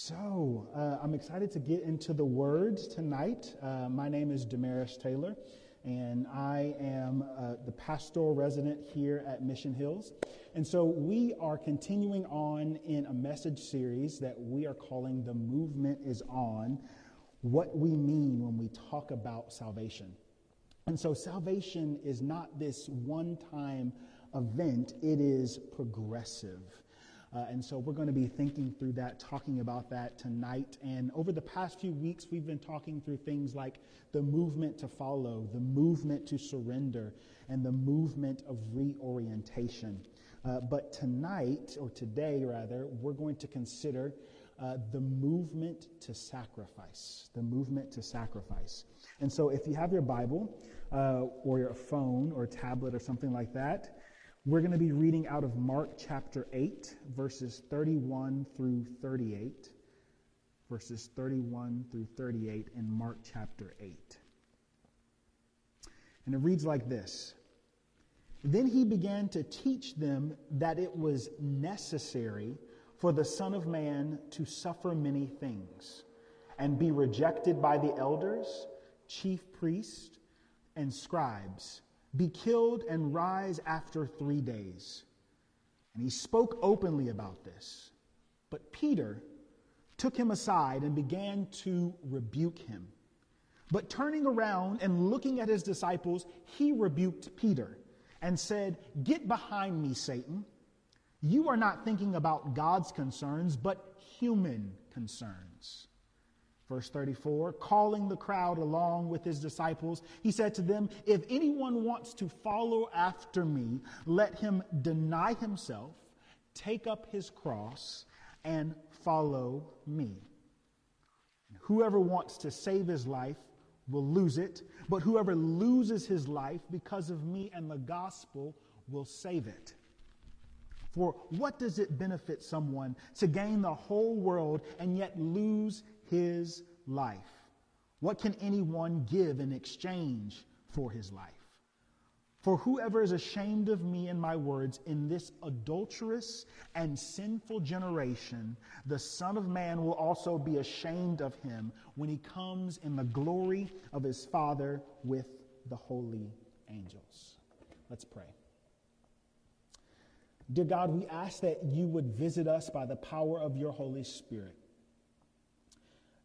So, uh, I'm excited to get into the words tonight. Uh, my name is Damaris Taylor, and I am uh, the pastoral resident here at Mission Hills. And so, we are continuing on in a message series that we are calling The Movement is On What We Mean When We Talk About Salvation. And so, salvation is not this one time event, it is progressive. Uh, and so we're going to be thinking through that, talking about that tonight. And over the past few weeks, we've been talking through things like the movement to follow, the movement to surrender, and the movement of reorientation. Uh, but tonight, or today rather, we're going to consider uh, the movement to sacrifice. The movement to sacrifice. And so if you have your Bible, uh, or your phone, or tablet, or something like that, we're going to be reading out of Mark chapter 8, verses 31 through 38. Verses 31 through 38 in Mark chapter 8. And it reads like this Then he began to teach them that it was necessary for the Son of Man to suffer many things and be rejected by the elders, chief priests, and scribes be killed and rise after three days. And he spoke openly about this. But Peter took him aside and began to rebuke him. But turning around and looking at his disciples, he rebuked Peter and said, Get behind me, Satan. You are not thinking about God's concerns, but human concerns. Verse 34, calling the crowd along with his disciples, he said to them, If anyone wants to follow after me, let him deny himself, take up his cross, and follow me. Whoever wants to save his life will lose it, but whoever loses his life because of me and the gospel will save it. For what does it benefit someone to gain the whole world and yet lose his life? What can anyone give in exchange for his life? For whoever is ashamed of me and my words in this adulterous and sinful generation, the Son of Man will also be ashamed of him when he comes in the glory of his Father with the holy angels. Let's pray. Dear God, we ask that you would visit us by the power of your Holy Spirit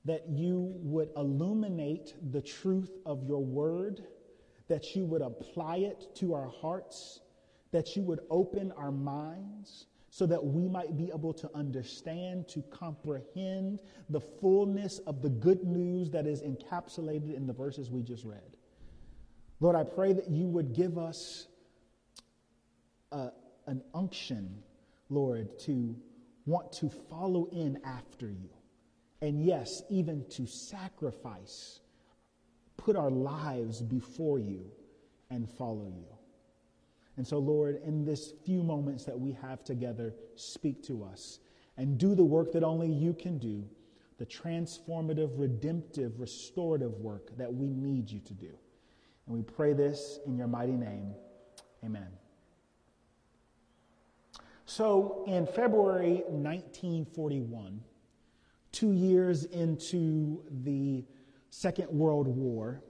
that you would illuminate the truth of your word, that you would apply it to our hearts, that you would open our minds so that we might be able to understand, to comprehend the fullness of the good news that is encapsulated in the verses we just read. Lord, I pray that you would give us uh, an unction, Lord, to want to follow in after you and yes, even to sacrifice, put our lives before you and follow you. And so, Lord, in this few moments that we have together, speak to us and do the work that only you can do, the transformative, redemptive, restorative work that we need you to do. And we pray this in your mighty name. Amen. So, in February 1941, two years into the Second World War,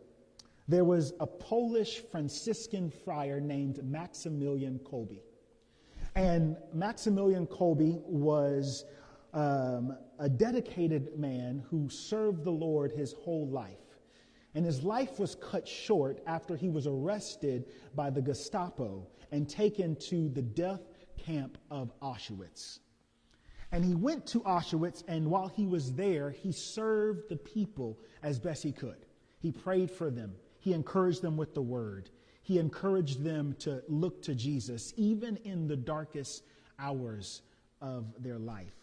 there was a Polish Franciscan friar named Maximilian Kolbe. And Maximilian Kolbe was um, a dedicated man who served the Lord his whole life. And his life was cut short after he was arrested by the Gestapo and taken to the death camp of Auschwitz. And he went to Auschwitz, and while he was there, he served the people as best he could. He prayed for them, he encouraged them with the word, he encouraged them to look to Jesus, even in the darkest hours of their life.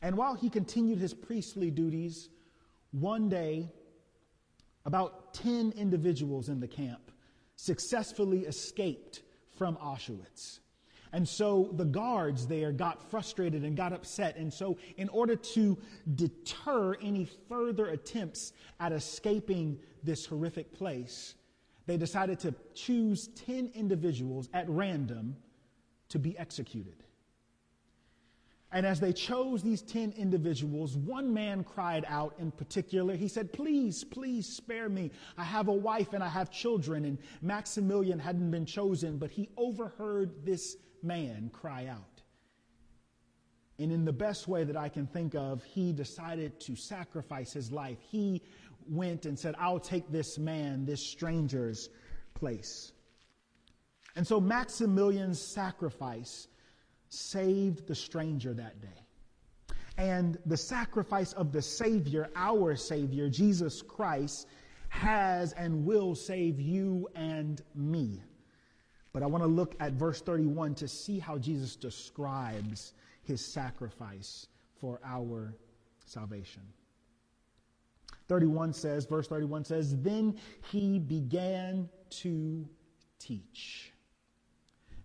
And while he continued his priestly duties, one day, about 10 individuals in the camp successfully escaped from Auschwitz. And so the guards there got frustrated and got upset. And so, in order to deter any further attempts at escaping this horrific place, they decided to choose 10 individuals at random to be executed. And as they chose these 10 individuals, one man cried out in particular. He said, Please, please spare me. I have a wife and I have children. And Maximilian hadn't been chosen, but he overheard this man cry out. And in the best way that I can think of, he decided to sacrifice his life. He went and said, I'll take this man, this stranger's place. And so Maximilian's sacrifice saved the stranger that day. And the sacrifice of the Savior, our Savior, Jesus Christ, has and will save you and me. But I want to look at verse 31 to see how Jesus describes his sacrifice for our salvation. 31 says, verse 31 says, Then he began to teach.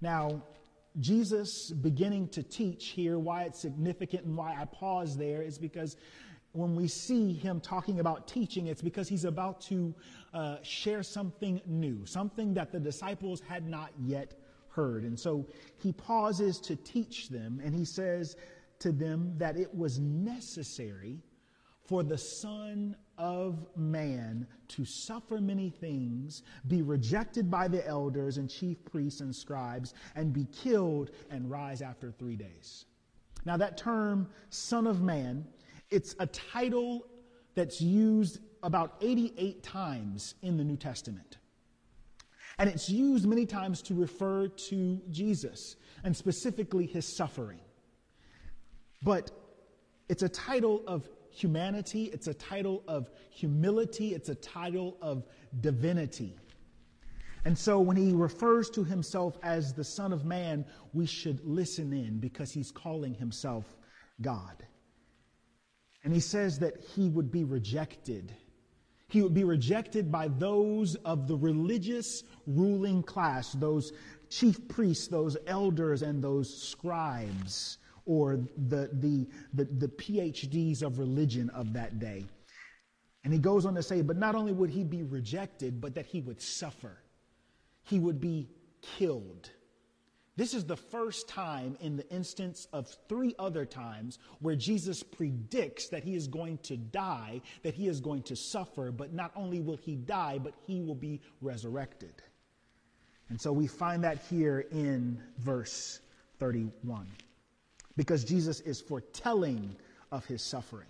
Now, Jesus beginning to teach here, why it's significant and why I pause there is because when we see him talking about teaching, it's because he's about to uh, share something new, something that the disciples had not yet heard. And so he pauses to teach them, and he says to them that it was necessary for the Son of Man to suffer many things, be rejected by the elders and chief priests and scribes, and be killed and rise after three days. Now, that term, Son of Man, it's a title that's used about 88 times in the New Testament. And it's used many times to refer to Jesus and specifically his suffering. But it's a title of humanity, it's a title of humility, it's a title of divinity. And so when he refers to himself as the Son of Man, we should listen in because he's calling himself God. And he says that he would be rejected. He would be rejected by those of the religious ruling class, those chief priests, those elders, and those scribes or the, the, the, the PhDs of religion of that day. And he goes on to say, but not only would he be rejected, but that he would suffer. He would be killed. This is the first time in the instance of three other times where Jesus predicts that he is going to die, that he is going to suffer, but not only will he die, but he will be resurrected. And so we find that here in verse 31 because Jesus is foretelling of his suffering.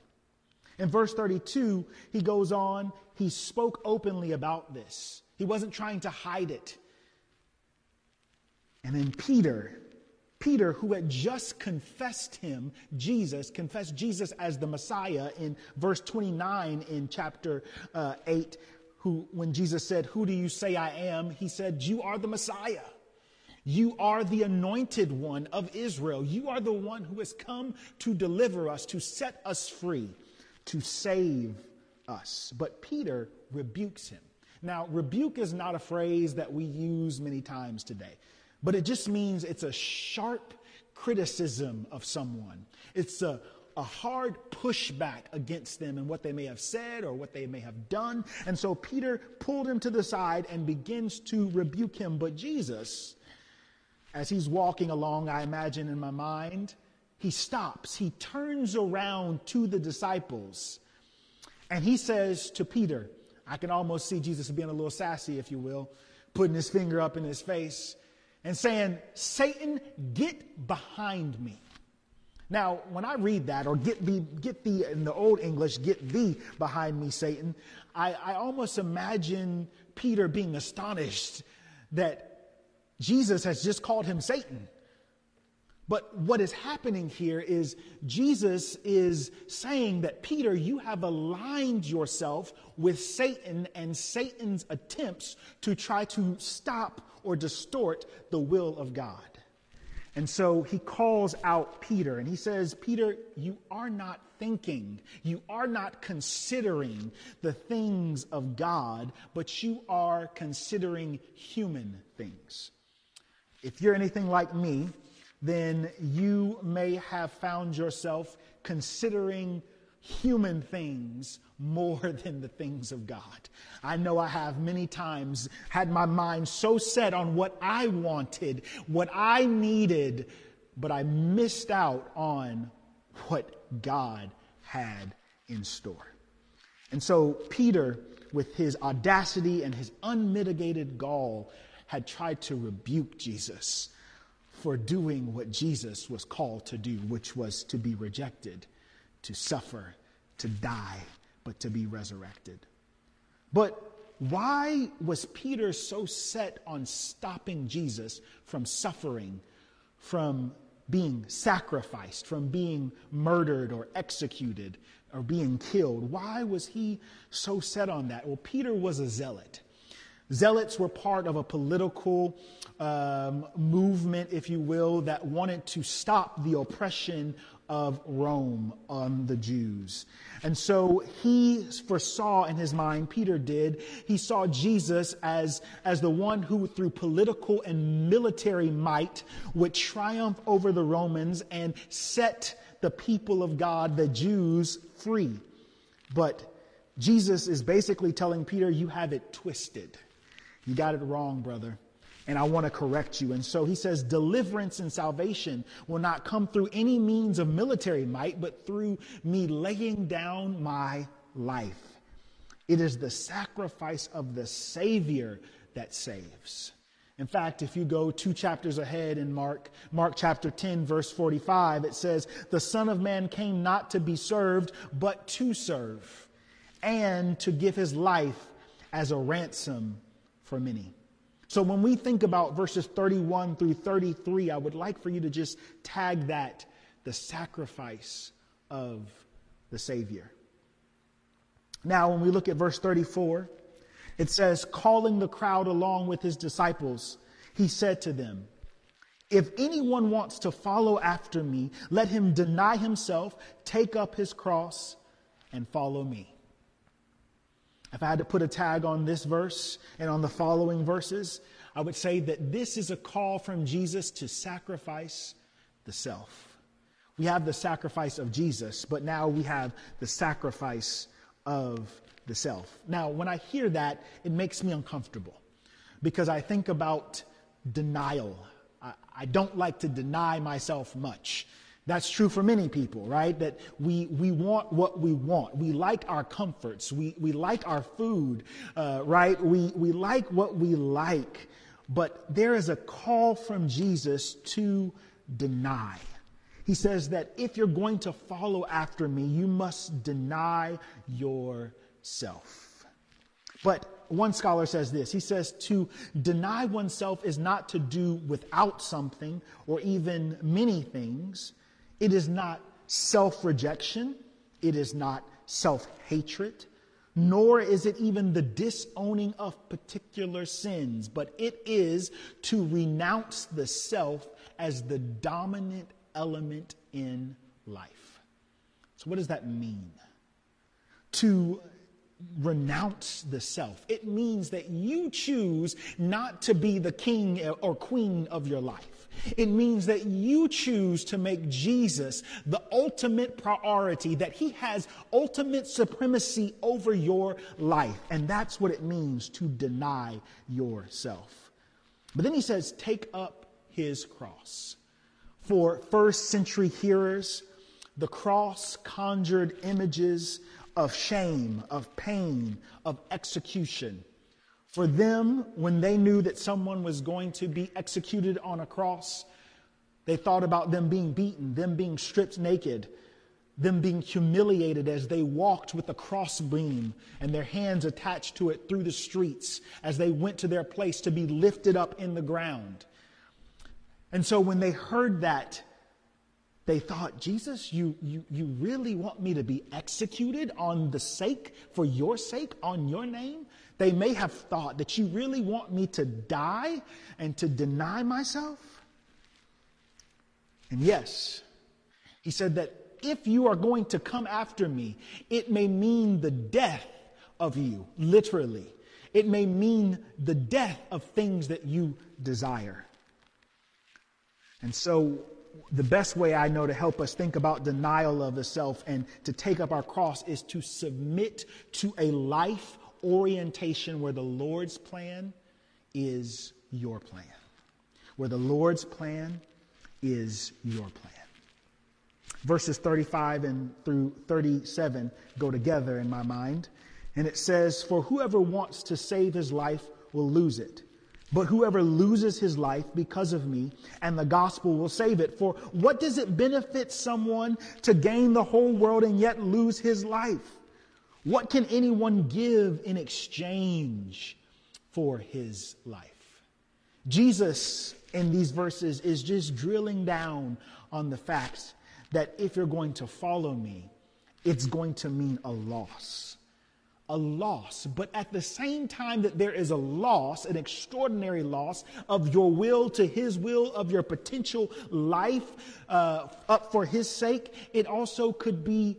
In verse 32, he goes on, he spoke openly about this. He wasn't trying to hide it. And then Peter, Peter, who had just confessed him, Jesus, confessed Jesus as the Messiah in verse 29 in chapter uh, 8, who, when Jesus said, Who do you say I am? He said, You are the Messiah. You are the anointed one of Israel. You are the one who has come to deliver us, to set us free, to save us. But Peter rebukes him. Now, rebuke is not a phrase that we use many times today, but it just means it's a sharp criticism of someone. It's a, a hard pushback against them and what they may have said or what they may have done. And so Peter pulled him to the side and begins to rebuke him. But Jesus, as he's walking along, I imagine in my mind, he stops. He turns around to the disciples and he says to Peter, I can almost see Jesus being a little sassy, if you will, putting his finger up in his face and saying, Satan, get behind me. Now, when I read that, or get thee, get thee in the old English, get thee behind me, Satan, I, I almost imagine Peter being astonished that Jesus has just called him Satan. But what is happening here is Jesus is saying that, Peter, you have aligned yourself with Satan and Satan's attempts to try to stop or distort the will of God. And so he calls out Peter and he says, Peter, you are not thinking, you are not considering the things of God, but you are considering human things. If you're anything like me, then you may have found yourself considering human things more than the things of God. I know I have many times had my mind so set on what I wanted, what I needed, but I missed out on what God had in store. And so Peter, with his audacity and his unmitigated gall, had tried to rebuke Jesus for doing what Jesus was called to do, which was to be rejected, to suffer, to die, but to be resurrected. But why was Peter so set on stopping Jesus from suffering, from being sacrificed, from being murdered or executed or being killed? Why was he so set on that? Well, Peter was a zealot. Zealots were part of a political um, movement, if you will, that wanted to stop the oppression of Rome on the Jews. And so he foresaw in his mind, Peter did, he saw Jesus as, as the one who, through political and military might, would triumph over the Romans and set the people of God, the Jews, free. But Jesus is basically telling Peter, You have it twisted. You got it wrong, brother and I want to correct you. And so he says, deliverance and salvation will not come through any means of military might, but through me laying down my life. It is the sacrifice of the Savior that saves. In fact, if you go two chapters ahead in Mark, Mark chapter 10, verse 45, it says, The Son of Man came not to be served, but to serve, and to give his life as a ransom for many. So when we think about verses 31 through 33, I would like for you to just tag that the sacrifice of the Savior. Now, when we look at verse 34, it says, calling the crowd along with his disciples, he said to them, If anyone wants to follow after me, let him deny himself, take up his cross, and follow me. If I had to put a tag on this verse and on the following verses, I would say that this is a call from Jesus to sacrifice the self. We have the sacrifice of Jesus, but now we have the sacrifice of the self. Now, when I hear that, it makes me uncomfortable because I think about denial. I, I don't like to deny myself much. That's true for many people, right? That we, we want what we want. We like our comforts. We, we like our food, uh, right? We, we like what we like. But there is a call from Jesus to deny. He says that if you're going to follow after me, you must deny yourself. But one scholar says this he says, to deny oneself is not to do without something or even many things it is not self rejection, it is not self hatred, nor is it even the disowning of particular sins, but it is to renounce the self as the dominant element in life. So, what does that mean? To renounce the self. It means that you choose not to be the king or queen of your life. It means that you choose to make Jesus the ultimate priority, that he has ultimate supremacy over your life. And that's what it means to deny yourself. But then he says, take up his cross. For first century hearers, the cross conjured images of shame, of pain, of execution. For them, when they knew that someone was going to be executed on a cross, they thought about them being beaten, them being stripped naked, them being humiliated as they walked with a crossbeam and their hands attached to it through the streets as they went to their place to be lifted up in the ground. And so when they heard that, they thought, Jesus, you, you, you really want me to be executed on the sake, for your sake, on your name? They may have thought that you really want me to die and to deny myself. And yes, he said that if you are going to come after me, it may mean the death of you, literally. It may mean the death of things that you desire. And so, the best way I know to help us think about denial of the self and to take up our cross is to submit to a life orientation where the Lord's plan is your plan. Where the Lord's plan is your plan. Verses 35 and through 37 go together in my mind. And it says, For whoever wants to save his life will lose it. But whoever loses his life because of me and the gospel will save it. For what does it benefit someone to gain the whole world and yet lose his life? What can anyone give in exchange for his life? Jesus in these verses is just drilling down on the fact that if you're going to follow me, it's going to mean a loss a loss. But at the same time that there is a loss, an extraordinary loss of your will to his will, of your potential life uh, up for his sake, it also could be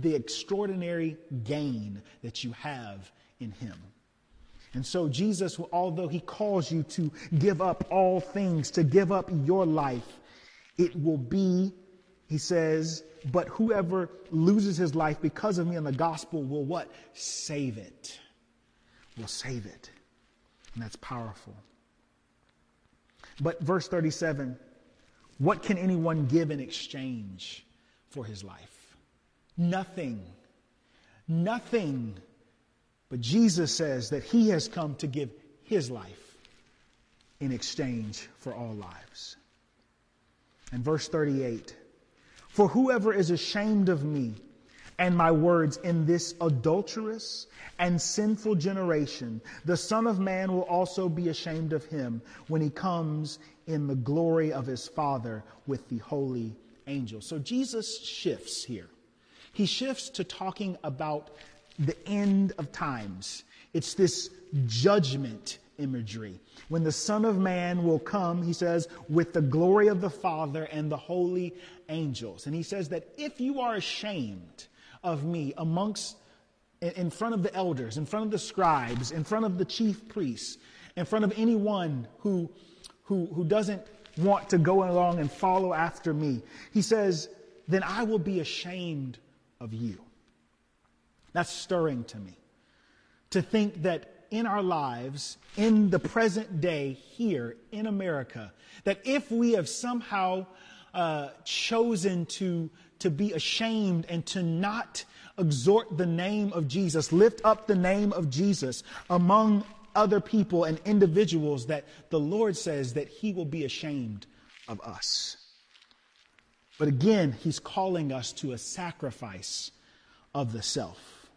the extraordinary gain that you have in him. And so, Jesus, although he calls you to give up all things, to give up your life, it will be, he says, but whoever loses his life because of me and the gospel will what? Save it. Will save it. And that's powerful. But verse 37 what can anyone give in exchange for his life? Nothing. Nothing. But Jesus says that he has come to give his life in exchange for all lives. And verse 38 for whoever is ashamed of me and my words in this adulterous and sinful generation, the Son of Man will also be ashamed of him when he comes in the glory of his Father with the holy angels. So Jesus shifts here. He shifts to talking about the end of times. It's this judgment imagery. When the Son of Man will come, he says, with the glory of the Father and the holy angels. And he says that if you are ashamed of me amongst, in front of the elders, in front of the scribes, in front of the chief priests, in front of anyone who, who, who doesn't want to go along and follow after me, he says, then I will be ashamed of you. That's stirring to me. To think that in our lives, in the present day here in America, that if we have somehow uh, chosen to, to be ashamed and to not exhort the name of Jesus, lift up the name of Jesus among other people and individuals, that the Lord says that He will be ashamed of us. But again, He's calling us to a sacrifice of the self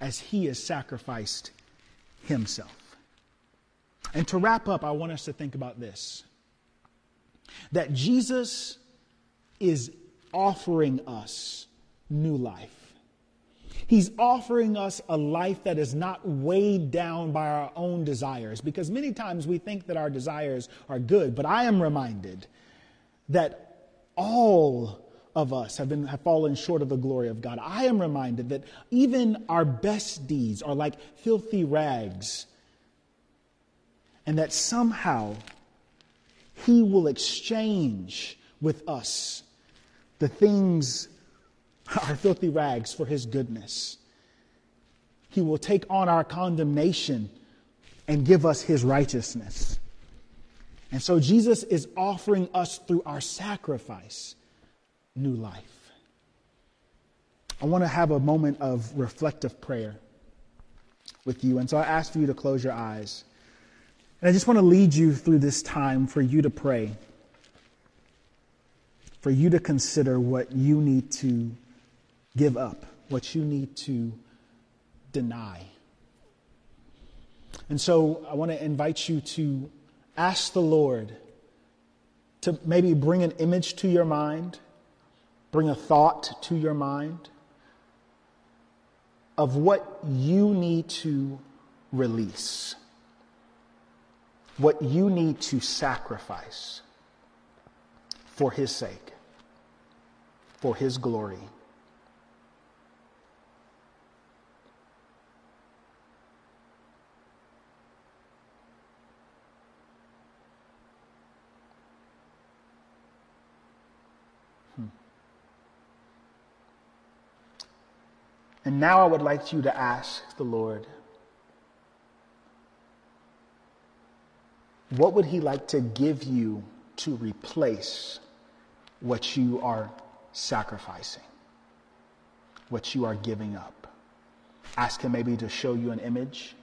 as He has sacrificed himself. And to wrap up, I want us to think about this that Jesus is offering us new life. He's offering us a life that is not weighed down by our own desires because many times we think that our desires are good, but I am reminded that all of us have, been, have fallen short of the glory of God. I am reminded that even our best deeds are like filthy rags, and that somehow He will exchange with us the things, our filthy rags, for His goodness. He will take on our condemnation and give us His righteousness. And so Jesus is offering us through our sacrifice new life. I want to have a moment of reflective prayer with you. And so I ask for you to close your eyes. And I just want to lead you through this time for you to pray, for you to consider what you need to give up, what you need to deny. And so I want to invite you to ask the Lord to maybe bring an image to your mind bring a thought to your mind of what you need to release, what you need to sacrifice for His sake, for His glory. And now I would like you to ask the Lord, what would He like to give you to replace what you are sacrificing, what you are giving up. Ask Him maybe to show you an image,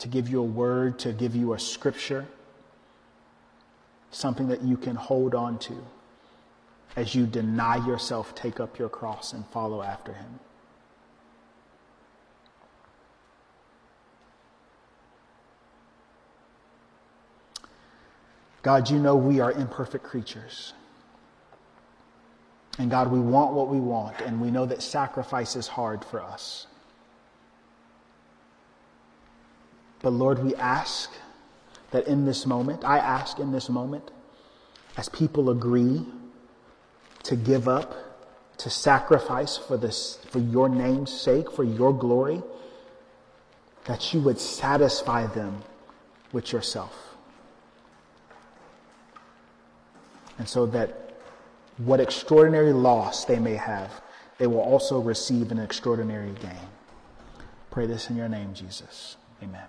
to give you a word, to give you a scripture, something that you can hold on to as you deny yourself, take up your cross, and follow after Him. God, you know we are imperfect creatures. And God, we want what we want, and we know that sacrifice is hard for us. But Lord, we ask that in this moment, I ask in this moment, as people agree to give up, to sacrifice for this, for your name's sake, for your glory, that you would satisfy them with yourself. And so that what extraordinary loss they may have, they will also receive an extraordinary gain. Pray this in your name, Jesus. Amen.